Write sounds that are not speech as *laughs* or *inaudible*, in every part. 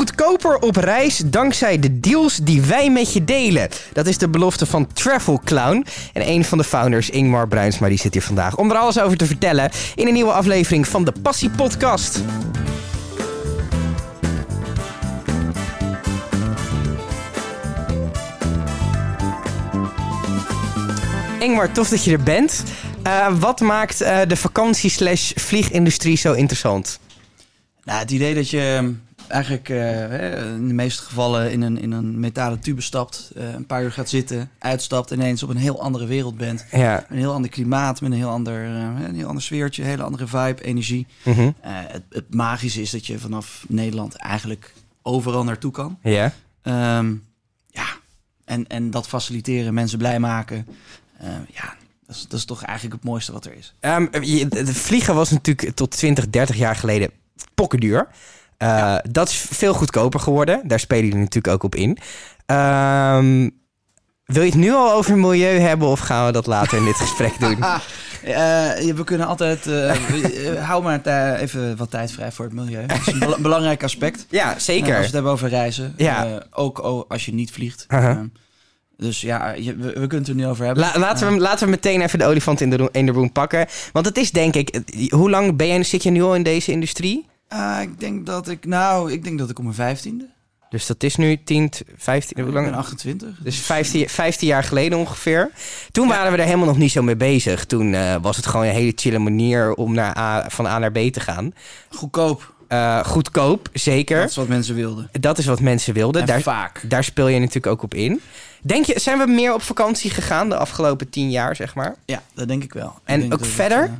Goedkoper op reis dankzij de deals die wij met je delen. Dat is de belofte van Travel Clown. En een van de founders, Ingmar Bruinsma, die zit hier vandaag om er alles over te vertellen in een nieuwe aflevering van de Passie Podcast. Ingmar, tof dat je er bent. Uh, wat maakt uh, de vakantie-slash-vliegindustrie zo interessant? Nou, het idee dat je eigenlijk uh, in de meeste gevallen in een, in een metalen tube stapt, een paar uur gaat zitten, uitstapt, ineens op een heel andere wereld bent. Ja. Een heel ander klimaat, met een heel ander, een heel ander sfeertje, een hele andere vibe, energie. Mm -hmm. het, het, magische is dat je vanaf Nederland eigenlijk overal naartoe kan. Ja. Um, ja. En, en dat faciliteren, mensen blij maken. Uh, ja, dat is, dat is, toch eigenlijk het mooiste wat er is. Um, het vliegen was natuurlijk tot 20, 30 jaar geleden pokkenduur. Uh, ja. Dat is veel goedkoper geworden. Daar spelen jullie natuurlijk ook op in. Um, wil je het nu al over milieu hebben of gaan we dat later in dit *laughs* gesprek doen? uh, we kunnen altijd. Uh, hou maar even wat tijd vrij voor het milieu. Dat is een be belangrijk aspect. Ja, zeker. als we het hebben over reizen. Ja. ook als je niet vliegt. -huh. Dus ja, je, we, we, kunnen het er nu over hebben. La, laten, we, laten we meteen even de olifant in de, in de room pakken. Want het is denk ik... Hoe lang ben jij, zit je nu al in deze industrie? Uh, ik denk dat ik... Nou, ik denk dat ik om mijn vijftiende. Dus dat is nu 10, 15... Hoe lang? Ik ben 28. Dus 15, 15 jaar geleden ongeveer. Toen ja. waren we er helemaal nog niet zo mee bezig. Toen uh, was het gewoon een hele chille manier om naar A, van A naar B te gaan. Goedkoop. Uh, goedkoop, zeker. Dat is wat mensen wilden. Dat is wat mensen wilden. En daar, vaak. Daar speel je natuurlijk ook op in. Denk je, zijn we meer op vakantie gegaan de afgelopen tien jaar, zeg maar? Ja, dat denk ik wel. En ook verder? Uh,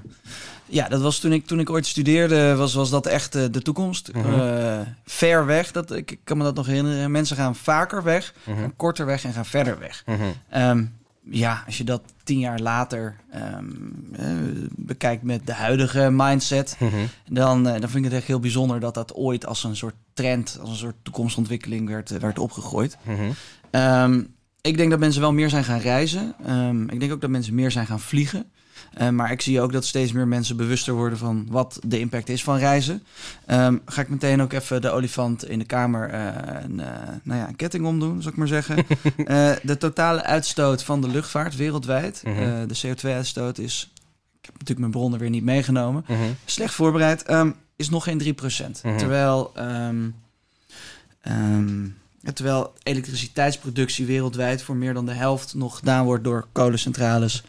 ja, dat was toen ik, toen ik ooit studeerde, was, was dat echt uh, de toekomst. Mhm. Uh -huh. ver weg, dat, ik, ik, kan me dat nog herinneren. Mensen gaan vaker weg, Mhm. gaan korter weg en gaan verder weg. -huh. um, ja, als je dat tien jaar later um, uh, bekijkt met de huidige mindset, Mhm. dan, dan vind ik het echt heel bijzonder dat dat ooit als een soort trend, als een soort toekomstontwikkeling werd, werd opgegooid. Um, ik denk dat mensen wel meer zijn gaan reizen. Ik denk ook dat mensen meer zijn gaan vliegen. Uh, maar ik zie ook dat steeds meer mensen bewuster worden van wat de impact is van reizen. Um, ga ik meteen ook even de olifant in de kamer uh, een, uh, nou ja, een ketting omdoen, zou ik maar zeggen. *laughs* de totale uitstoot van de luchtvaart wereldwijd, Mhm. de CO2-uitstoot is, ik heb natuurlijk mijn bronnen weer niet meegenomen, -huh. slecht voorbereid, um, is nog geen 3%. Mhm. Terwijl... Um, Terwijl elektriciteitsproductie wereldwijd voor meer dan de helft nog gedaan wordt door kolencentrales,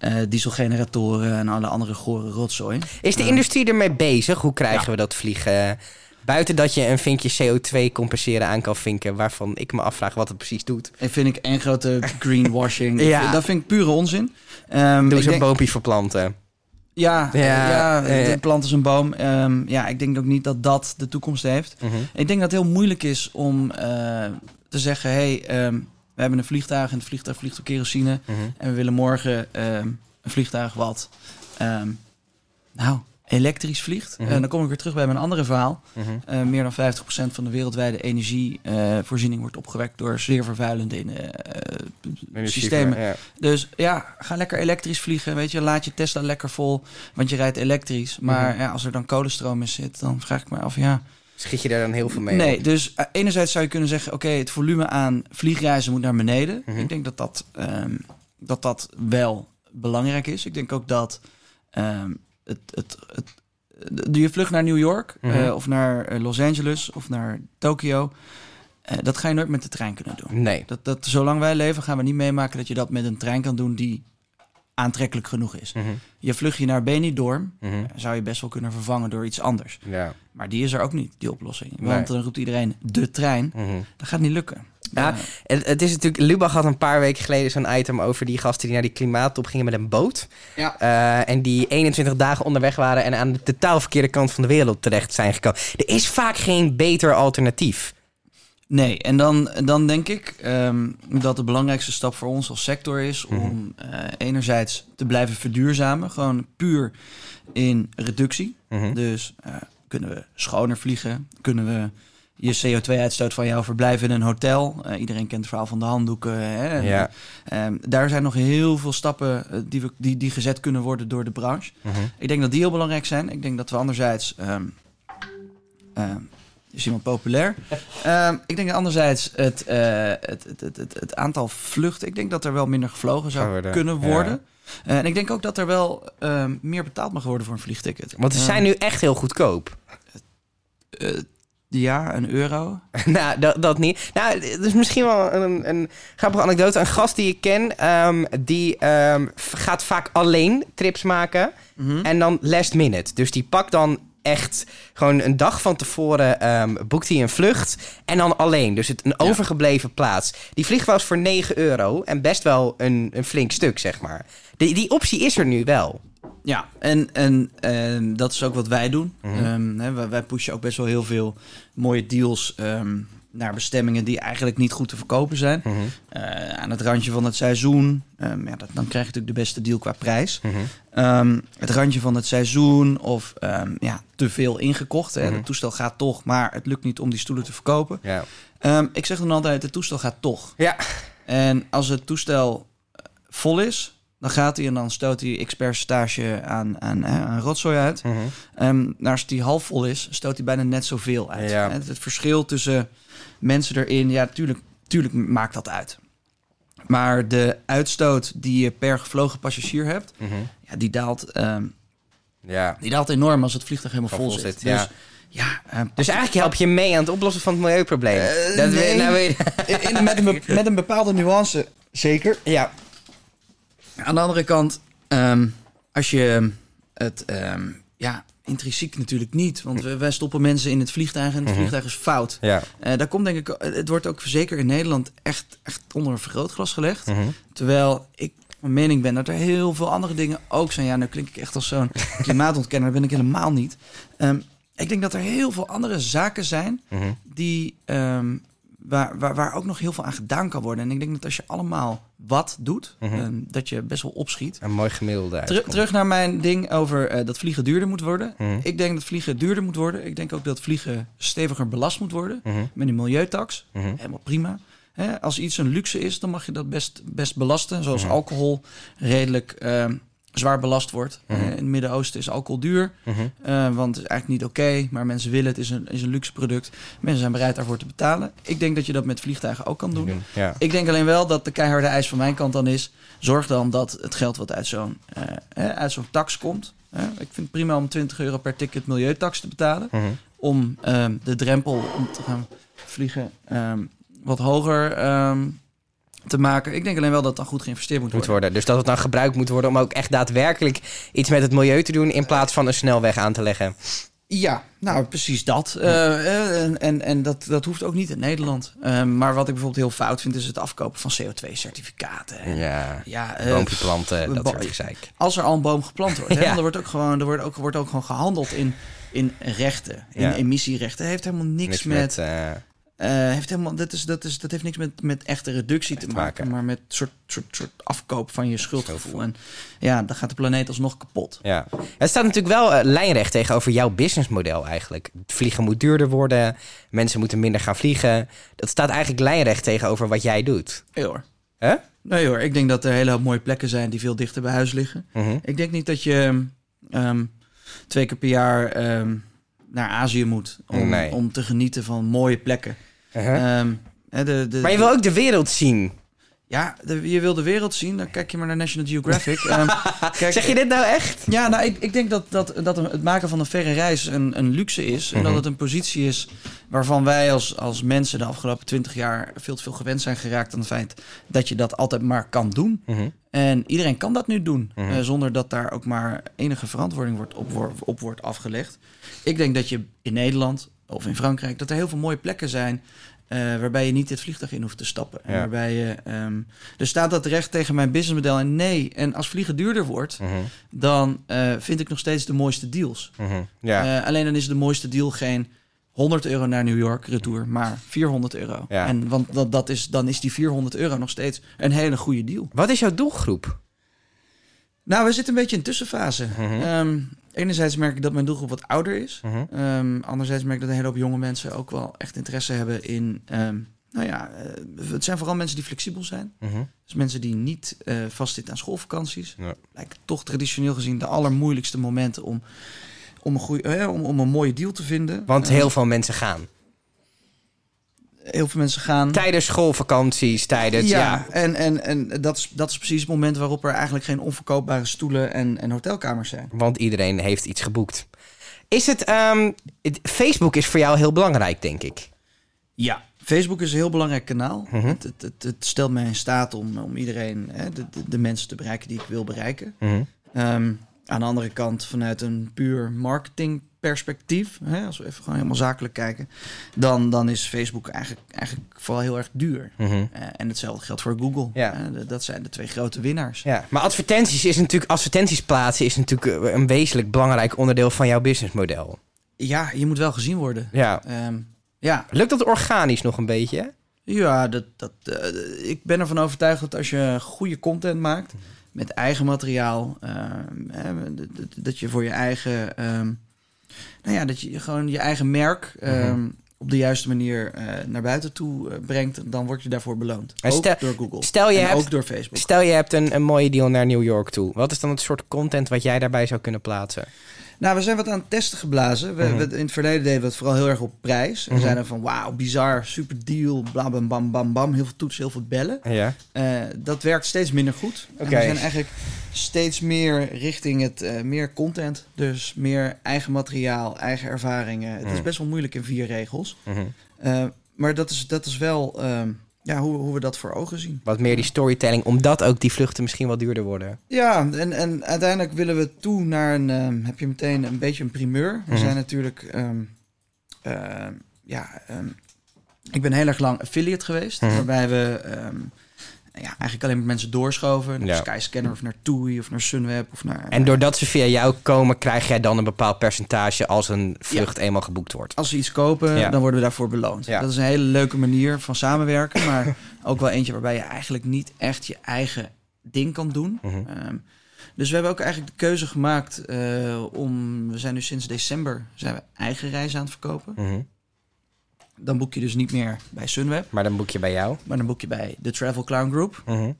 uh, dieselgeneratoren en alle andere gore rotzooi. Is de uh, industrie ermee bezig? Hoe krijgen ja. we dat vliegen? Buiten dat je een vinkje CO2 compenseren aan kan vinken, waarvan ik me afvraag wat het precies doet. En vind ik één grote greenwashing. *laughs* ja. Dat vind ik pure onzin. Um, Doe eens een boompje verplanten. Ja, ja, ja, de plant is een boom. Um, ja, ik denk ook niet dat dat de toekomst heeft. Uh -huh. Ik denk dat het heel moeilijk is om uh, te zeggen... hey, um, we hebben een vliegtuig en het vliegtuig vliegt op kerosine... -huh. en we willen morgen um, een vliegtuig wat... nou, elektrisch vliegt. Mhm. En dan kom ik weer terug bij mijn andere verhaal. -huh. uh, meer dan 50% van de wereldwijde energievoorziening wordt opgewekt door zeer vervuilende uh, systemen. Ja. Dus ja, ga lekker elektrisch vliegen. Weet je, laat je Tesla lekker vol, want je rijdt elektrisch. Maar Mhm. ja, als er dan kolenstroom in zit, dan vraag ik me af, ja. Schiet je daar dan heel veel mee? Nee, op? dus uh, enerzijds zou je kunnen zeggen, oké, okay, het volume aan vliegreizen moet naar beneden. Mhm. Ik denk dat dat, um, dat dat wel belangrijk is. Ik denk ook dat um, het, het, het, doe je vlucht naar New York Mhm. mm -hmm. uh, of naar Los Angeles of naar Tokio. Uh, dat ga je nooit met de trein kunnen doen. Nee. Dat, dat, zolang wij leven gaan we niet meemaken dat je dat met een trein kan doen die aantrekkelijk genoeg is. Mm -hmm. Je vluchtje naar Benidorm Mhm. mm -hmm. zou je best wel kunnen vervangen door iets anders. Ja. Maar die is er ook niet, die oplossing. Want Nee. dan roept iedereen de trein. Mm -hmm. Dat gaat niet lukken. Ja, het, het is natuurlijk. Lubach had een paar weken geleden zo'n item over die gasten die naar die klimaattop gingen met een boot. Ja. Uh, en die 21 dagen onderweg waren en aan de totaal verkeerde kant van de wereld terecht zijn gekomen. Er is vaak geen beter alternatief. Nee, en dan, dan denk ik um, dat de belangrijkste stap voor ons als sector is Mhm. om -hmm. uh, enerzijds te blijven verduurzamen, gewoon puur in reductie. Mhm. Dus uh, kunnen we schoner vliegen, kunnen we je CO2-uitstoot van jouw verblijf in een hotel. Uh, iedereen kent het verhaal van de handdoeken. Hè? Ja. Um, daar zijn nog heel veel stappen die, we, die, die gezet kunnen worden door de branche. Mhm. Ik denk dat die heel belangrijk zijn. Ik denk dat we anderzijds... Um, is iemand populair. *laughs* Ehm, ik denk anderzijds het, eh, het, het, het, het, het aantal vluchten. Ik denk dat er wel minder gevlogen zou Worden, kunnen ja. worden. Eh, en ik denk ook dat er wel ehm, meer betaald mag worden voor een vliegticket. Want ze zijn nu echt heel goedkoop. eh, ja, een euro. *laughs* nou, dat, dat niet. Nou, het is misschien wel een, een grappige anekdote. Een gast die ik ken, ehm, die ehm, gaat vaak alleen trips maken. Mhm. En dan last minute. Dus die pakt dan echt gewoon een dag van tevoren ehm, boekt hij een vlucht. En dan alleen. Dus het, een Ja. overgebleven plaats. Die vliegt wel eens voor 9 euro. En best wel een, een flink stuk, zeg maar. Die, die optie is er nu wel. Ja, en, en, en dat is ook wat wij doen. Ehm, hè, wij, pushen ook best wel heel veel mooie deals ehm, naar bestemmingen die eigenlijk niet goed te verkopen zijn. Mhm. Eh, aan het randje van het seizoen, ehm, ja, dat, dan krijg je natuurlijk de beste deal qua prijs. Mhm. Ehm, het randje van het seizoen of ehm, ja, te veel ingekocht. Mhm. Het toestel gaat toch, maar het lukt niet om die stoelen te verkopen. Ja. Ik zeg dan altijd, het toestel gaat toch. Ja. En als het toestel eh, vol is, dan gaat hij en dan stoot hij x percentage aan, aan, rotzooi uit. Ehm, nou, als die half vol is, stoot hij bijna net zoveel uit. Ja. Het, het verschil tussen mensen erin, ja, tuurlijk, tuurlijk maakt dat uit. Maar de uitstoot die je per gevlogen passagier hebt, Mhm. ja, die, daalt, ehm, Ja. die daalt enorm als het vliegtuig helemaal Vol vol, zit, ja. Dus ja, ehm, Dus eigenlijk help je mee aan het oplossen van het milieuprobleem. Eh, dat nee. nou weet in, in- met, een, met een bepaalde nuance, zeker. Ja. Aan de andere kant, ehm, als je het, ehm, ja, intrinsiek natuurlijk niet. Want we- wij stoppen mensen in het vliegtuig en het Mhm. vliegtuig is fout. Ja. Eh, daar komt denk ik, het wordt ook zeker in Nederland echt, echt onder een vergrootglas gelegd. Mhm. Terwijl ik van mening ben dat er heel veel andere dingen ook zijn. Ja, nu klink ik echt als zo'n *laughs* klimaatontkenner, dat ben ik helemaal niet. Ehm, ik denk dat er heel veel andere zaken zijn Mhm. die, ehm, waar, waar, waar ook nog heel veel aan gedaan kan worden. En ik denk dat als je allemaal wat doet, Mhm. ehm, dat je best wel opschiet. Een mooi gemiddelde terug naar mijn ding over eh, dat vliegen duurder moet worden. Mhm. Ik denk dat vliegen duurder moet worden. Ik denk ook dat vliegen steviger belast moet worden. Mhm. Met een milieutax. Helemaal prima. Als iets een luxe is, dan mag je dat best, best belasten. Zoals alcohol redelijk ehm, zwaar belast wordt. Mhm. Eh, in het Midden-Oosten is alcohol duur. Mhm. eh, want het is eigenlijk niet oké. maar mensen willen het. is een, is een luxe product. Mensen zijn bereid daarvoor te betalen. Ik denk dat je dat met vliegtuigen ook kan doen. Ja. Ik denk alleen wel dat de keiharde eis van mijn kant dan is... zorg dan dat het geld wat uit zo'n eh, uit zo'n tax komt... ik vind het prima om 20 euro per ticket milieutax te betalen... Mhm. om ehm, de drempel om te gaan vliegen ehm, wat hoger ehm, te maken. Ik denk alleen wel dat het dan goed geïnvesteerd moet moet worden. Dus dat het dan gebruikt moet worden om ook echt daadwerkelijk iets met het milieu te doen in plaats van een snelweg aan te leggen. Ja, nou precies dat. Eh, eh, en en, en dat, dat hoeft ook niet in Nederland. Ehm, maar wat ik bijvoorbeeld heel fout vind... is het afkopen van CO2-certificaten. En Ja. Ja, Boompje planten, dat soort gezeik. als er al een boom geplant wordt. Hè? *laughs* Ja. Er wordt ook gewoon, er wordt ook, wordt ook gewoon gehandeld in, in rechten, in Ja. emissierechten. Het heeft helemaal niks, Niks met, met... eh, heeft helemaal, dat, is, dat, is, dat heeft niks met, met echte reductie te maken, maar met soort, soort, soort afkoop van je schuldgevoel. En ja, dan gaat de planeet alsnog kapot. ja. Het staat natuurlijk wel eh, lijnrecht tegenover jouw businessmodel eigenlijk. Vliegen moet duurder worden, mensen moeten minder gaan vliegen. Dat staat eigenlijk lijnrecht tegenover wat jij doet. Nee hoor. Hè? Nee hoor, ik denk dat er hele hoop mooie plekken zijn die veel dichter bij huis liggen. Mhm. Ik denk niet dat je ehm, twee keer per jaar ehm, naar Azië moet om, Nee. om te genieten van mooie plekken. Uh-huh. Ehm, hè, de, de, Maar je wil ook de wereld zien. Ja, de- je wil de wereld zien, dan kijk je maar naar National Geographic. *laughs* Ehm, kijk, Zeg je dit nou echt? Ja, nou, ik, ik denk dat, dat, dat het maken van een verre reis een, een luxe is. En Mhm. dat het een positie is waarvan wij als, als mensen de afgelopen twintig jaar veel te veel gewend zijn geraakt aan het feit dat je dat altijd maar kan doen. Mhm. En iedereen kan dat nu doen, Mhm. eh, zonder dat daar ook maar enige verantwoording wordt op, op wordt afgelegd. Ik denk dat je in Nederland of in Frankrijk, dat er heel veel mooie plekken zijn eh, waarbij je niet dit vliegtuig in hoeft te stappen. En Ja. waarbij je, dus staat dat recht tegen mijn businessmodel? En nee, en als vliegen duurder wordt, Mhm. dan eh, vind ik nog steeds de mooiste deals. Mhm. Ja. Eh, alleen dan is de mooiste deal geen 100 euro naar New York retour, maar 400 euro. Ja. En want dat, dat is, dan is die 400 euro nog steeds een hele goede deal. Wat is jouw doelgroep? Nou, we zitten een beetje in tussenfase. Mhm. Ehm, enerzijds merk ik dat mijn doelgroep wat ouder is. Mhm. Ehm, anderzijds merk ik dat een hele hoop jonge mensen ook wel echt interesse hebben in... ehm, nou ja, eh, het zijn vooral mensen die flexibel zijn. Mhm. Dus mensen die niet eh, vastzitten aan schoolvakanties. Ja. Lijkt toch traditioneel gezien de allermoeilijkste momenten om, om, een, goeie, eh, om, om een mooie deal te vinden. Want heel veel mensen gaan. Heel veel mensen gaan... Tijdens schoolvakanties, tijdens... Ja, ja, en, en, en dat, is, dat is precies het moment waarop er eigenlijk geen onverkoopbare stoelen en, en hotelkamers zijn. want iedereen heeft iets geboekt. Is het, ehm, Facebook is voor jou heel belangrijk, denk ik. Ja. Facebook is een heel belangrijk kanaal. Mhm. het, het, het, het stelt mij in staat om, om iedereen, hè, de, de, de mensen te bereiken die ik wil bereiken. Mhm. Ehm, aan de andere kant, vanuit een puur marketingperspectief, hè, als we even gewoon helemaal zakelijk kijken, dan, dan is Facebook eigenlijk, eigenlijk vooral heel erg duur. Mhm. Eh, en hetzelfde geldt voor Google. Ja. Eh, dat zijn de twee grote winnaars. Ja, maar advertenties is natuurlijk, advertenties plaatsen is natuurlijk eh, een wezenlijk belangrijk onderdeel van jouw businessmodel. Ja, je moet wel gezien worden. Ja. Ehm, ja, Lukt dat organisch nog een beetje? ja dat, dat, ik ben ervan overtuigd dat als je goede content maakt met eigen materiaal, ehm, dat je voor je eigen, ehm, nou ja, dat je gewoon je eigen merk ehm, op de juiste manier eh, naar buiten toe eh, brengt, dan word je daarvoor beloond. En ook stel- door Google. Stel je, en hebt, ook door Facebook. stel je hebt een, een mooie deal naar New York toe. Wat is dan het soort content wat jij daarbij zou kunnen plaatsen? Nou, we zijn wat aan het testen geblazen. We, Mhm. we- in het verleden deden we het vooral heel erg op prijs. En Mhm. we zeiden van, wauw, bizar, super deal, bla, bam, bam, bam, bam. Heel veel toetsen, heel veel bellen. Ja. Eh, dat werkt steeds minder goed. We zijn eigenlijk steeds meer richting het eh, meer content. Dus meer eigen materiaal, eigen ervaringen. Het is Mhm. best wel moeilijk in vier regels. Eh, maar dat is, dat is wel ehm, ja, hoe, hoe we dat voor ogen zien. Wat meer die storytelling, omdat ook die vluchten misschien wat duurder worden. Ja, en, en uiteindelijk willen we toe naar een... ehm, heb je meteen een beetje een primeur. We Mhm. zijn natuurlijk... ehm, ehm, ja, ehm, ik ben heel erg lang affiliate geweest. Mhm. Waarbij we ja, eigenlijk alleen met mensen doorschoven. Naar Ja. Skyscanner of naar TUI of naar Sunweb. Of naar, En doordat ze via jou komen, krijg jij dan een bepaald percentage als een vlucht eenmaal geboekt wordt. Als ze iets kopen, Ja. dan worden we daarvoor beloond. Ja. Dat is een hele leuke manier van samenwerken. Maar *laughs* ook wel eentje waarbij je eigenlijk niet echt je eigen ding kan doen. Mhm. Ehm, dus we hebben ook eigenlijk de keuze gemaakt eh, om... We zijn nu sinds december zijn we eigen reizen aan het verkopen. Mhm. Dan boek je dus niet meer bij Sunweb. Maar dan boek je bij jou. Maar dan boek je bij de Travel Clown Group. Mhm.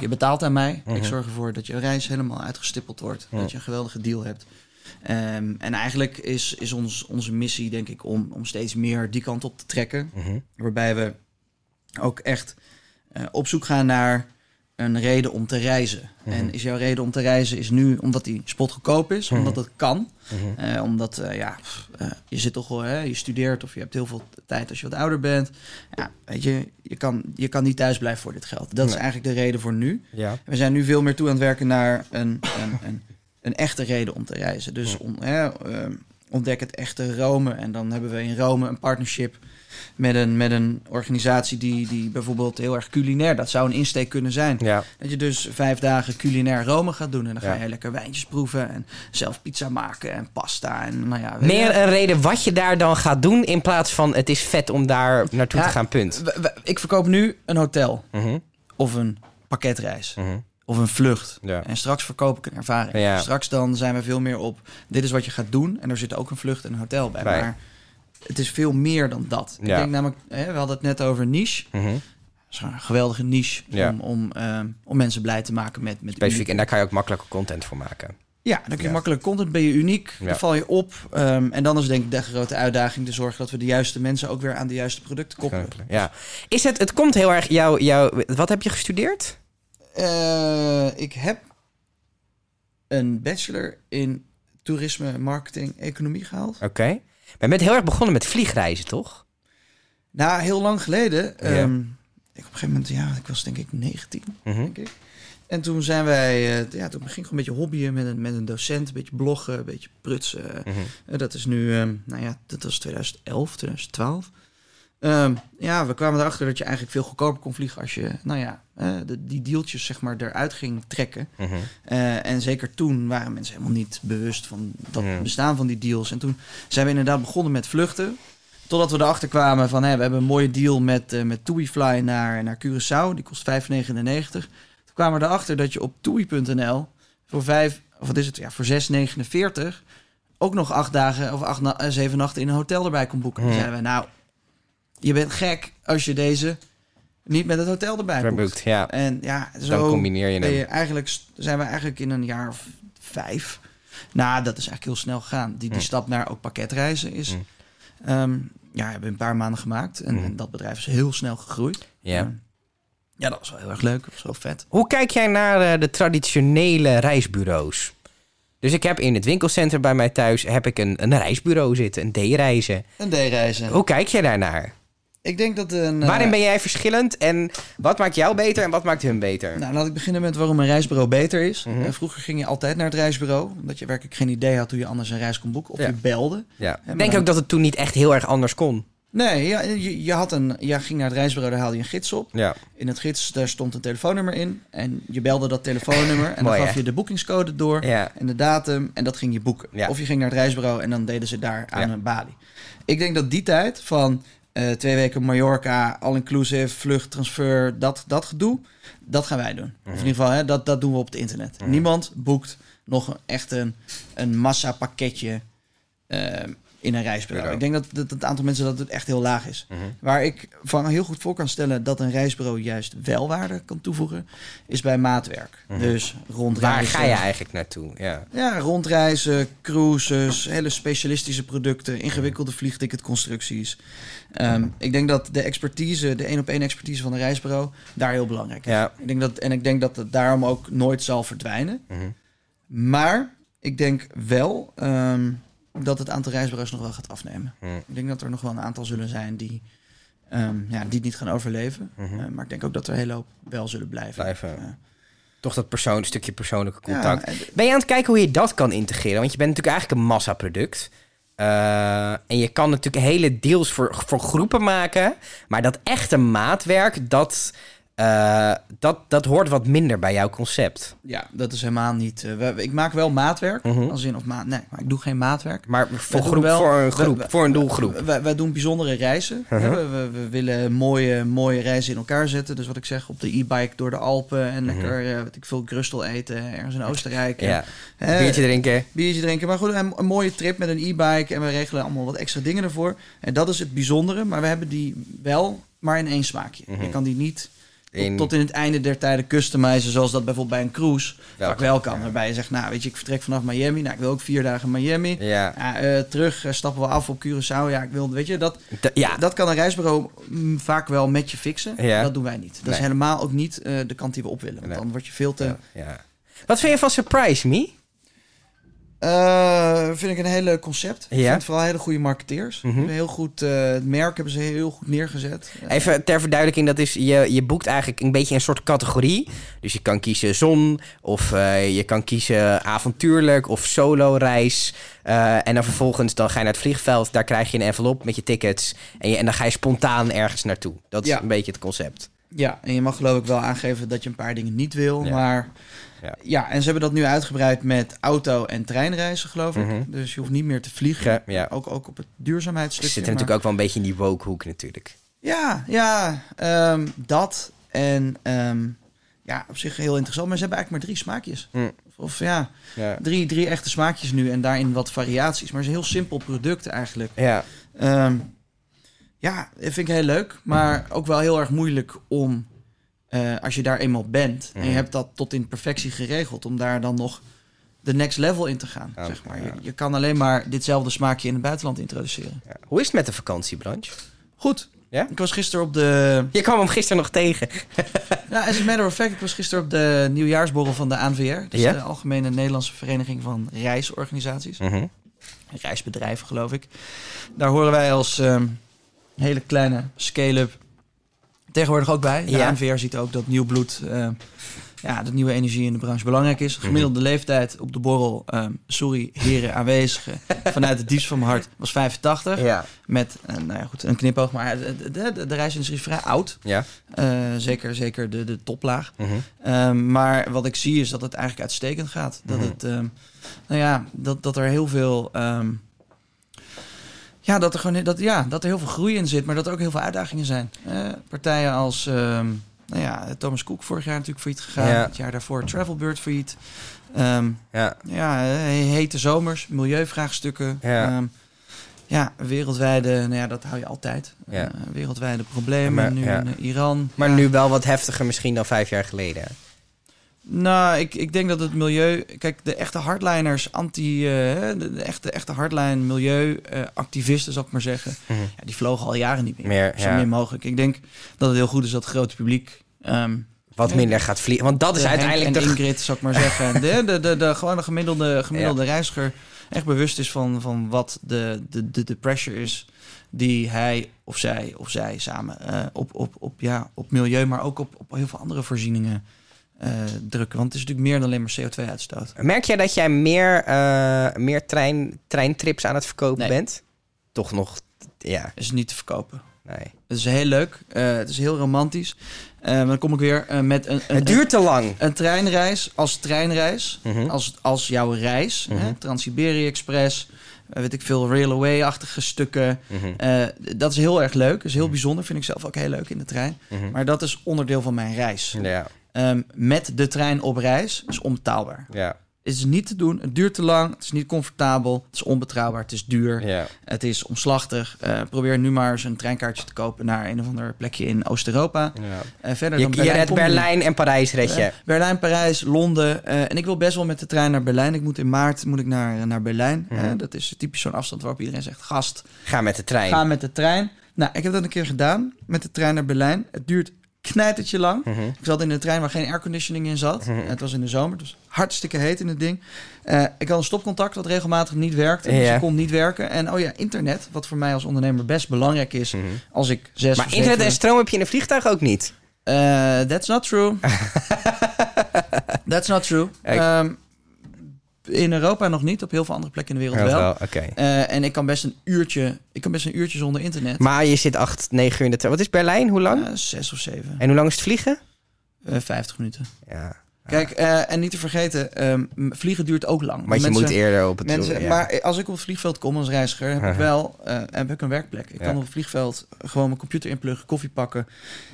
Je betaalt aan mij. Mhm. Ik zorg ervoor dat je reis helemaal uitgestippeld wordt. Mhm. Dat je een geweldige deal hebt. Ehm, en eigenlijk is, is ons, onze missie, denk ik, om, om steeds meer die kant op te trekken. Mhm. Waarbij we ook echt eh, op zoek gaan naar een reden om te reizen. Mhm. En is jouw reden om te reizen is nu omdat die spot goedkoop is, Mhm. omdat het kan. Mhm. Eh, omdat eh, ja, eh, je zit toch wel, hè, je studeert of je hebt heel veel tijd als je wat ouder bent. Ja, weet je, je kan, je kan niet thuis blijven voor dit geld. Dat is eigenlijk de reden voor nu. Ja. We zijn nu veel meer toe aan het werken naar een, een, een, een echte reden om te reizen. Dus om, hè, ehm, ontdek het echte Rome. En dan hebben we in Rome een partnership met een, met een organisatie die, die bijvoorbeeld heel erg culinair, dat zou een insteek kunnen zijn. Ja. Dat je dus vijf dagen culinair Rome gaat doen. En dan ga Ja. je lekker wijntjes proeven en zelf pizza maken en pasta. En nou ja, Meer je. een reden wat je daar dan gaat doen in plaats van het is vet om daar naartoe Ja. te gaan, punt. Ik verkoop nu een hotel Mhm. of een pakketreis. Mhm. Of een vlucht. Ja. En straks verkoop ik een ervaring. Ja. Straks dan zijn we veel meer op, dit is wat je gaat doen. En er zit ook een vlucht en een hotel bij. Maar het is veel meer dan dat. Ik Ja. denk namelijk, hè, we hadden het net over niche. Mhm. Is een geweldige niche om, om, ehm, om mensen blij te maken met, met Specifiek. En daar kan je ook makkelijke content voor maken. Ja, dan kun je makkelijk content, ben je uniek, dan val je op. Ehm, en dan is denk ik de grote uitdaging te zorgen dat we de juiste mensen ook weer aan de juiste producten koppelen. Ja. Is het, het komt heel erg jou, jou... Wat heb je gestudeerd? Eh, ik heb een bachelor in toerisme, marketing, economie gehaald. Oké. Maar je bent heel erg begonnen met vliegreizen, toch? Nou, heel lang geleden. Ehm, ik op een gegeven moment, ja, ik was denk ik 19, Mhm. denk ik. En toen zijn wij, eh, ja, toen ging ik gewoon een beetje hobbyen met een, met een docent, een beetje bloggen, een beetje prutsen. Eh, dat is nu, ehm, nou ja, dat was 2011, 2012. Ehm, ja, we kwamen erachter dat je eigenlijk veel goedkoper kon vliegen als je, nou ja, de, die deeltjes zeg maar eruit ging trekken. Mhm. Eh, en zeker toen waren mensen helemaal niet bewust van dat bestaan van die deals. En toen zijn we inderdaad begonnen met vluchten. Totdat we erachter kwamen van, hé, we hebben een mooie deal met, eh met TuiFly naar, naar Curaçao. Die kost 5,99. Toen kwamen we erachter dat je op toei.nl voor, vijf, of wat is het, ja, voor 6,49 ook nog acht dagen of acht, na- eh, zeven nachten in een hotel erbij kon boeken. Toen Ja. zeiden we, nou, je bent gek als je deze niet met het hotel erbij boekt. Verboekt, ja. En ja, zo Dan combineer je je eigenlijk, zijn we eigenlijk in een jaar of vijf. Nou, dat is eigenlijk heel snel gegaan. Die, die Hm. stap naar ook pakketreizen is. Hm. ehm, ja, hebben we een paar maanden gemaakt. En, en dat bedrijf is heel snel gegroeid. Ja. Ehm, ja, dat was wel heel erg leuk. Dat was wel vet. Hoe kijk jij naar eh, de traditionele reisbureaus? Dus ik heb in het winkelcentrum bij mij thuis heb ik een, een reisbureau zitten, een D-reizen. Een D-reizen. Hoe kijk jij daarnaar? Ik denk dat een... Waarin eh, ben jij verschillend en wat maakt jou beter en wat maakt hun beter? Nou, laat ik beginnen met waarom een reisbureau beter is. Mhm. Eh, vroeger ging je altijd naar het reisbureau. Omdat je werkelijk geen idee had hoe je anders een reis kon boeken. Of Ja. je belde. ja. Ik denk dan- ook dat het toen niet echt heel erg anders kon. Nee, ja, je, je, had een, je ging naar het reisbureau, daar haalde je een gids op. Ja. In het gids daar stond een telefoonnummer in. En je belde dat telefoonnummer. En dan gaf hè? je de boekingscode door. Ja. En de datum. En dat ging je boeken. Of je ging naar het reisbureau en dan deden ze daar aan een balie. Ik denk dat die tijd van eh, twee weken Mallorca, all-inclusive, vlucht, transfer, dat, dat gedoe, dat gaan wij doen. Of in ieder geval, hè, dat, dat doen we op het internet. Mhm. Niemand boekt nog echt een, een massa pakketje eh, in een reisbureau. Bureau. Ik denk dat, dat het aantal mensen dat het echt heel laag is. Mhm. Waar ik van heel goed voor kan stellen dat een reisbureau juist wel waarde kan toevoegen, is bij maatwerk. Mhm. Dus Waar rondreizen. ga je eigenlijk naartoe? Ja. Ja, rondreizen, cruises, hele specialistische producten, ingewikkelde vliegticketconstructies. Ehm, ik denk dat de expertise, de één op één expertise van een reisbureau, daar heel belangrijk is. Ja. Ik denk dat, en ik denk dat het daarom ook nooit zal verdwijnen. Mhm. Maar ik denk wel ehm, dat het aantal reisbureaus nog wel gaat afnemen. Ik denk dat er nog wel een aantal zullen zijn die, ehm, ja, die niet gaan overleven. Mhm. Eh, maar ik denk ook dat er een hele hoop wel zullen blijven. Blijven. Ja. Toch dat persoon, stukje persoonlijke contact. en- Ben je aan het kijken hoe je dat kan integreren? Want je bent natuurlijk eigenlijk een massaproduct. Eh, en je kan natuurlijk hele deals voor, voor groepen maken. Maar dat echte maatwerk, dat, eh, dat, dat hoort wat minder bij jouw concept. Ja, dat is helemaal niet. eh, we- ik maak wel maatwerk. Mhm. Als in of maat. Nee, maar ik doe geen maatwerk. Maar voor, groep, wel- voor een groep, we- voor een doelgroep. Wij, doen bijzondere reizen. Mhm. we, we, we willen mooie, mooie reizen in elkaar zetten. Dus wat ik zeg, op de e-bike door de Alpen. En lekker, eh, weet ik veel, grustel eten. Ergens in Oostenrijk. Mhm. Ja. Biertje drinken. biertje drinken. Maar goed, een, een mooie trip met een e-bike. En we regelen allemaal wat extra dingen ervoor. En dat is het bijzondere. Maar we hebben die wel maar in één smaakje. Mhm. Je kan die niet In- tot in het einde der tijden customizen. Zoals dat bijvoorbeeld bij een cruise Welke? vaak wel kan. Waarbij je zegt, nou weet je, ik vertrek vanaf Miami. Nou, ik wil ook vier dagen Miami. Ja. Ja, eh, terug eh, stappen we af op Curaçao. Ja, ik wil, weet je, dat, ja. dat kan een reisbureau mm, vaak wel met je fixen. Ja. Dat doen wij niet. Dat is helemaal ook niet eh, de kant die we op willen. Want Nee. dan word je veel te... Wat vind je van Surprise Me? Eh, vind ik een hele concept. Ik vind vooral hele goede marketeers. Mhm. Heel goed, eh, het merk hebben ze heel goed neergezet. Even ter verduidelijking, dat is, je, je boekt eigenlijk een beetje een soort categorie. Dus je kan kiezen zon, of eh, je kan kiezen avontuurlijk of solo reis. En dan vervolgens dan ga je naar het vliegveld, daar krijg je een envelop met je tickets. En, je, en dan ga je spontaan ergens naartoe. Dat is Ja. een beetje het concept. Ja, en je mag geloof ik wel aangeven dat je een paar dingen niet wil. Ja. Maar Ja. ja. en ze hebben dat nu uitgebreid met auto- en treinreizen, geloof ik. Mhm. Dus je hoeft niet meer te vliegen. Ja. Ook, ook op het Je duurzaamheidsstukje. zit maar- natuurlijk ook wel een beetje in die woke hoek natuurlijk. Ja, ja, ehm, dat. En ehm, ja, op zich heel interessant. Maar ze hebben eigenlijk maar drie smaakjes. Hm. Of, of ja, Ja. drie, drie echte smaakjes nu en daarin wat variaties. Maar het is een heel simpel product eigenlijk. Ja. Ehm, ja, dat vind ik heel leuk. Maar ook wel heel erg moeilijk om, eh, als je daar eenmaal bent... en Mhm. je hebt dat tot in perfectie geregeld... om daar dan nog de next level in te gaan, zeg maar. ja. Je, je kan alleen maar ditzelfde smaakje in het buitenland introduceren. Ja. Hoe is het met de vakantiebranche? Goed. Ja? Ik was gisteren op de... Je kwam hem gisteren nog tegen. *laughs* Ja, as a matter of fact, ik was gisteren op de nieuwjaarsborrel van de ANVR. Dus Ja? de Algemene Nederlandse Vereniging van Reisorganisaties. Mhm. Reisbedrijven, geloof ik. Daar horen wij als ehm, hele kleine scale-up tegenwoordig ook bij. De Ja. ANVR ziet ook dat nieuw bloed, ehm, ja, dat nieuwe energie in de branche belangrijk is. Gemiddelde leeftijd op de borrel, ehm, sorry heren aanwezigen, *laughs* vanuit het diepst van mijn hart, was 85. Ja. Met eh, nou ja, goed, een knipoog, maar de, de, de, de reisindustrie is vrij oud. Ja. Eh, zeker, zeker de, de toplaag. Mhm. Ehm, maar wat ik zie is dat het eigenlijk uitstekend gaat. Dat, Mhm. het, ehm, nou ja, dat, dat er heel veel. Ja, dat er gewoon dat, ja, dat er heel veel groei in zit, maar dat er ook heel veel uitdagingen zijn. Partijen als ehm, nou ja, Thomas Cook vorig jaar natuurlijk failliet gegaan. Ja. Het jaar daarvoor Travelbird failliet. Ehm, Ja. ja, hete zomers, milieuvraagstukken. Ja. Ehm, ja, wereldwijde, nou ja, dat hou je altijd. Ja. Eh, wereldwijde problemen, Maar, nu ja. in Iran. Maar Ja. nu wel wat heftiger misschien dan vijf jaar geleden. Nou, ik, ik denk dat het milieu... Kijk, de echte hardliners, anti... eh, de, de echte, echte hardline milieuactivisten, zal ik maar zeggen... Mhm. Ja, die vlogen al jaren niet meer. Meer, Zo ja. min mogelijk. Ik denk dat het heel goed is dat het grote publiek... ehm, Wat minder gaat vliegen. Want dat is de uiteindelijk de... Ingrid, zal ik maar zeggen. De, de, de, de, gewoon de gemiddelde, *laughs* gemiddelde reiziger echt bewust is van, van wat de, de, de, de pressure is die hij of zij of zij samen eh, op, op, op, ja, op milieu, maar ook op, op heel veel andere voorzieningen eh, drukken. Want het is natuurlijk meer dan alleen maar CO2-uitstoot. Merk jij dat jij meer, eh, meer trein, treintrips aan het verkopen Nee. bent? Toch nog, ja, is niet te verkopen. nee. Het is heel leuk. eh, het is heel romantisch. Maar dan kom ik weer met een, een, Het duurt te lang. een treinreis als treinreis. Mhm. als, als jouw reis. Mhm. hè, Trans-Siberië Express, weet ik veel, railway-achtige stukken. Mhm, dat is heel erg leuk. Dat is heel bijzonder. Vind ik zelf ook heel leuk in de trein. mhm. Maar dat is onderdeel van mijn reis. Ja, Ehm, met de trein op reis is onbetaalbaar. ja, Het is niet te doen. Het duurt te lang. Het is niet comfortabel. Het is onbetrouwbaar. Het is duur. ja. Het is omslachtig. Eh, probeer nu maar eens een treinkaartje te kopen naar een of ander plekje in Oost-Europa. ja. Eh, verder Je, dan Berlijn redt je niet. Berlijn en Parijs red je. Eh, Berlijn, Parijs, Londen. en ik wil best wel met de trein naar Berlijn. Ik moet in maart moet ik naar, naar Berlijn. Mhm. Dat is typisch zo'n afstand waarop iedereen zegt... gast, Ga met de trein. ga met de trein. Nou, ik heb dat een keer gedaan met de trein naar Berlijn. Het duurt knijtertje lang. Mhm. Ik zat in een trein waar geen airconditioning in zat. Mhm. Het was in de zomer, dus hartstikke heet in het ding. Eh, ik had een stopcontact wat regelmatig niet werkte. Dus Ja. ik kon niet werken. En oh ja, internet, wat voor mij als ondernemer best belangrijk is... Mhm. als ik zes Maar internet en stroom heb je in een vliegtuig ook niet. Eh, that's not true. *laughs* that's not true. In Europa nog niet, op heel veel andere plekken in de wereld wel. Oké. Eh, en ik kan best een uurtje, ik kan best een uurtje zonder internet. Maar je zit acht, negen uur in de trein. Wat is Berlijn? Hoe lang? Eh, zes of zeven, En hoe lang is het vliegen? Eh, vijftig minuten. Ja. Kijk, eh, en niet te vergeten, ehm, vliegen duurt ook lang. Maar je Mensen- moet eerder op het Mensen, ja. Maar als ik op het vliegveld kom als reiziger, heb ik wel eh, heb ik een werkplek. Ik Ja. kan op het vliegveld gewoon mijn computer inpluggen, koffie pakken,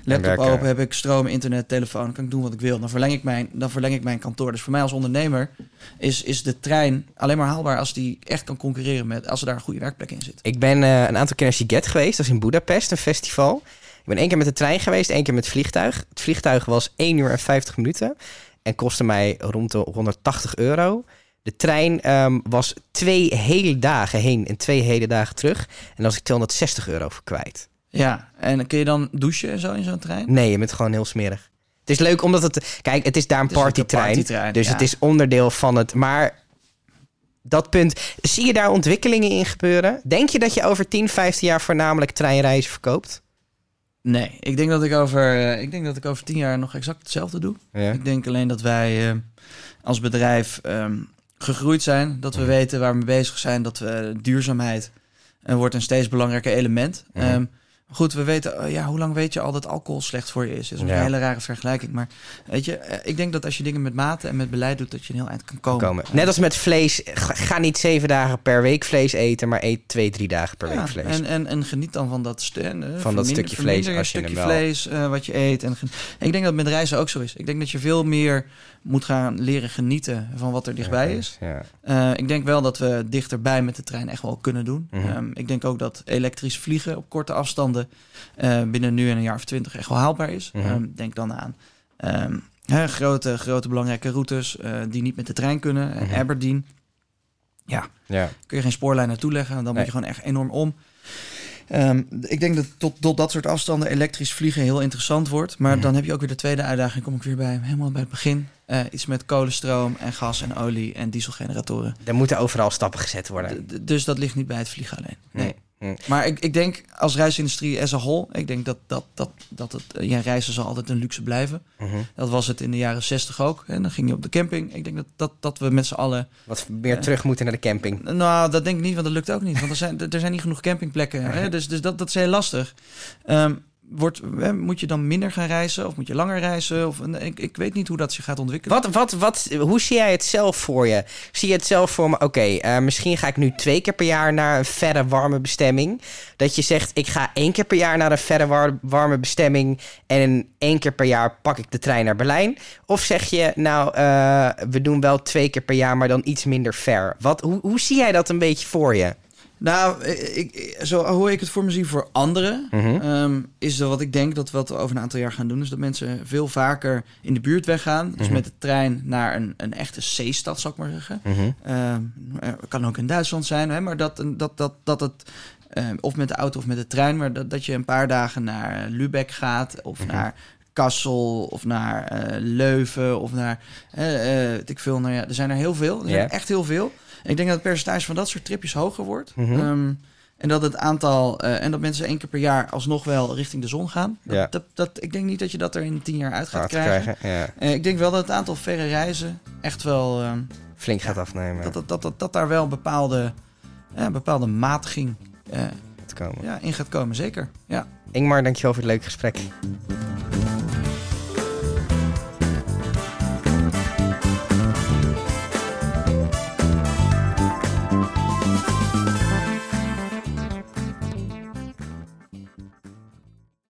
laptop open, heb ik stroom, internet, telefoon, kan ik doen wat ik wil. Dan verleng ik mijn, dan verleng ik mijn kantoor. Dus voor mij als ondernemer is, is de trein alleen maar haalbaar als die echt kan concurreren met, als er daar een goede werkplek in zit. Ik ben eh, een aantal keer naar Siget geweest. Dat is in Budapest, een festival. Ik ben één keer met de trein geweest, één keer met het vliegtuig. Het vliegtuig was 1 uur en 50 minuten. En kostte mij rond de 180 euro. De trein ehm, was twee hele dagen heen en twee hele dagen terug. En daar was ik 260 euro voor kwijt. Ja, en kun je dan douchen en zo in zo'n trein? Nee, je bent gewoon heel smerig. Het is leuk omdat het... Kijk, het is daar een partytrein. partytrein, Dus ja. het is onderdeel van het... Maar dat punt... Zie je daar ontwikkelingen in gebeuren? Denk je dat je over 10, 15 jaar voornamelijk treinreizen verkoopt? Nee, ik denk dat ik over, eh, ik denk dat ik over tien jaar nog exact hetzelfde doe. Ja. Ik denk alleen dat wij eh, als bedrijf ehm, gegroeid zijn. Dat we weten waar we mee bezig zijn. Dat we duurzaamheid eh, wordt een steeds belangrijker element. Mhm. Ehm, goed, we weten, eh, ja, hoe lang weet je al dat alcohol slecht voor je is? Dat is Ja. een hele rare vergelijking. Maar weet je, eh, ik denk dat als je dingen met mate en met beleid doet, dat je een heel eind kan komen. Komen. Net als met vlees. Ga, niet zeven dagen per week vlees eten, maar eet twee, drie dagen per Ja, week vlees. En, en, en geniet dan van dat, stu- eh, verminder- stukje vlees als je een stukje hem wel- vlees wat je eet. En gen- ik denk dat met reizen ook zo is. Ik denk dat je veel meer moet gaan leren genieten van wat er dichtbij is. Ja. Eh, ik denk wel dat we dichterbij met de trein echt wel kunnen doen. Mhm. Ehm, ik denk ook dat elektrisch vliegen op korte afstanden eh, binnen nu en een jaar of twintig echt wel haalbaar is. Mhm. Ehm, denk dan aan ehm, grote, grote belangrijke routes eh, die niet met de trein kunnen. Mhm. Aberdeen. Ja, Ja. kun je geen spoorlijn naartoe leggen. Dan Nee. moet je gewoon echt enorm om. Ik denk dat tot, tot dat soort afstanden elektrisch vliegen heel interessant wordt. Maar Mhm. dan heb je ook weer de tweede uitdaging. Kom ik weer bij helemaal bij het begin. Eh, iets met kolenstroom en gas en olie en dieselgeneratoren. Er moeten overal stappen gezet worden. D- dus dat ligt niet bij het vliegen alleen. Nee. Maar ik, ik denk als reisindustrie as a whole, ik denk dat, dat, dat, dat het, eh, ja, reizen zal altijd een luxe blijven. Mhm. Dat was het in de jaren zestig ook. En dan ging je op de camping. Ik denk dat, dat, dat we met z'n allen Wat meer Ja. terug moeten naar de camping. nou, dat denk ik niet, want dat lukt ook niet. Want er zijn, er zijn niet genoeg campingplekken. *laughs* Hè? Dus, dus dat, dat is heel lastig. Ehm, wordt, moet je dan minder gaan reizen? Of moet je langer reizen? Of, ik, ik weet niet hoe dat zich gaat ontwikkelen. Wat, wat, wat, hoe zie jij het zelf voor je? Zie je het zelf voor me? Oké, eh, misschien ga ik nu twee keer per jaar naar een verre warme bestemming. Dat je zegt, ik ga één keer per jaar naar een verre war- warme bestemming. En één keer per jaar pak ik de trein naar Berlijn. Of zeg je, nou, eh, we doen wel twee keer per jaar, maar dan iets minder ver. Wat, hoe, hoe zie jij dat een beetje voor je? Nou, ik, ik- zo hoe ik het voor me zie voor anderen, Mhm. ehm, is dat wat ik denk dat wat we over een aantal jaar gaan doen, is dat mensen veel vaker in de buurt weggaan. Dus Mhm. met de trein naar een, een echte C-stad, zou ik maar zeggen. Er kan ook in Duitsland zijn, hè, maar dat, dat, dat, dat het. ehm, of met de auto of met de trein, maar dat, dat je een paar dagen naar Lübeck gaat, of Mhm. naar Kassel, of naar eh, Leuven, of naar. eh, eh, ik veel, nou ja, er zijn er heel veel. Er zijn er echt heel veel. Ik denk dat het percentage van dat soort tripjes hoger wordt. Mhm. Ehm, en dat het aantal. eh, en dat mensen één keer per jaar alsnog wel richting de zon gaan. Dat, Ja. dat, dat, ik denk niet dat je dat er in tien jaar uit gaat Gaat krijgen. Ja. Eh, ik denk wel dat het aantal verre reizen echt wel. ehm, Flink gaat afnemen. dat, dat, dat, dat, daar wel een bepaalde, bepaalde matiging eh, te komen. ja, in gaat komen. Zeker. Ja. Ingmar, dankjewel voor het leuke gesprek.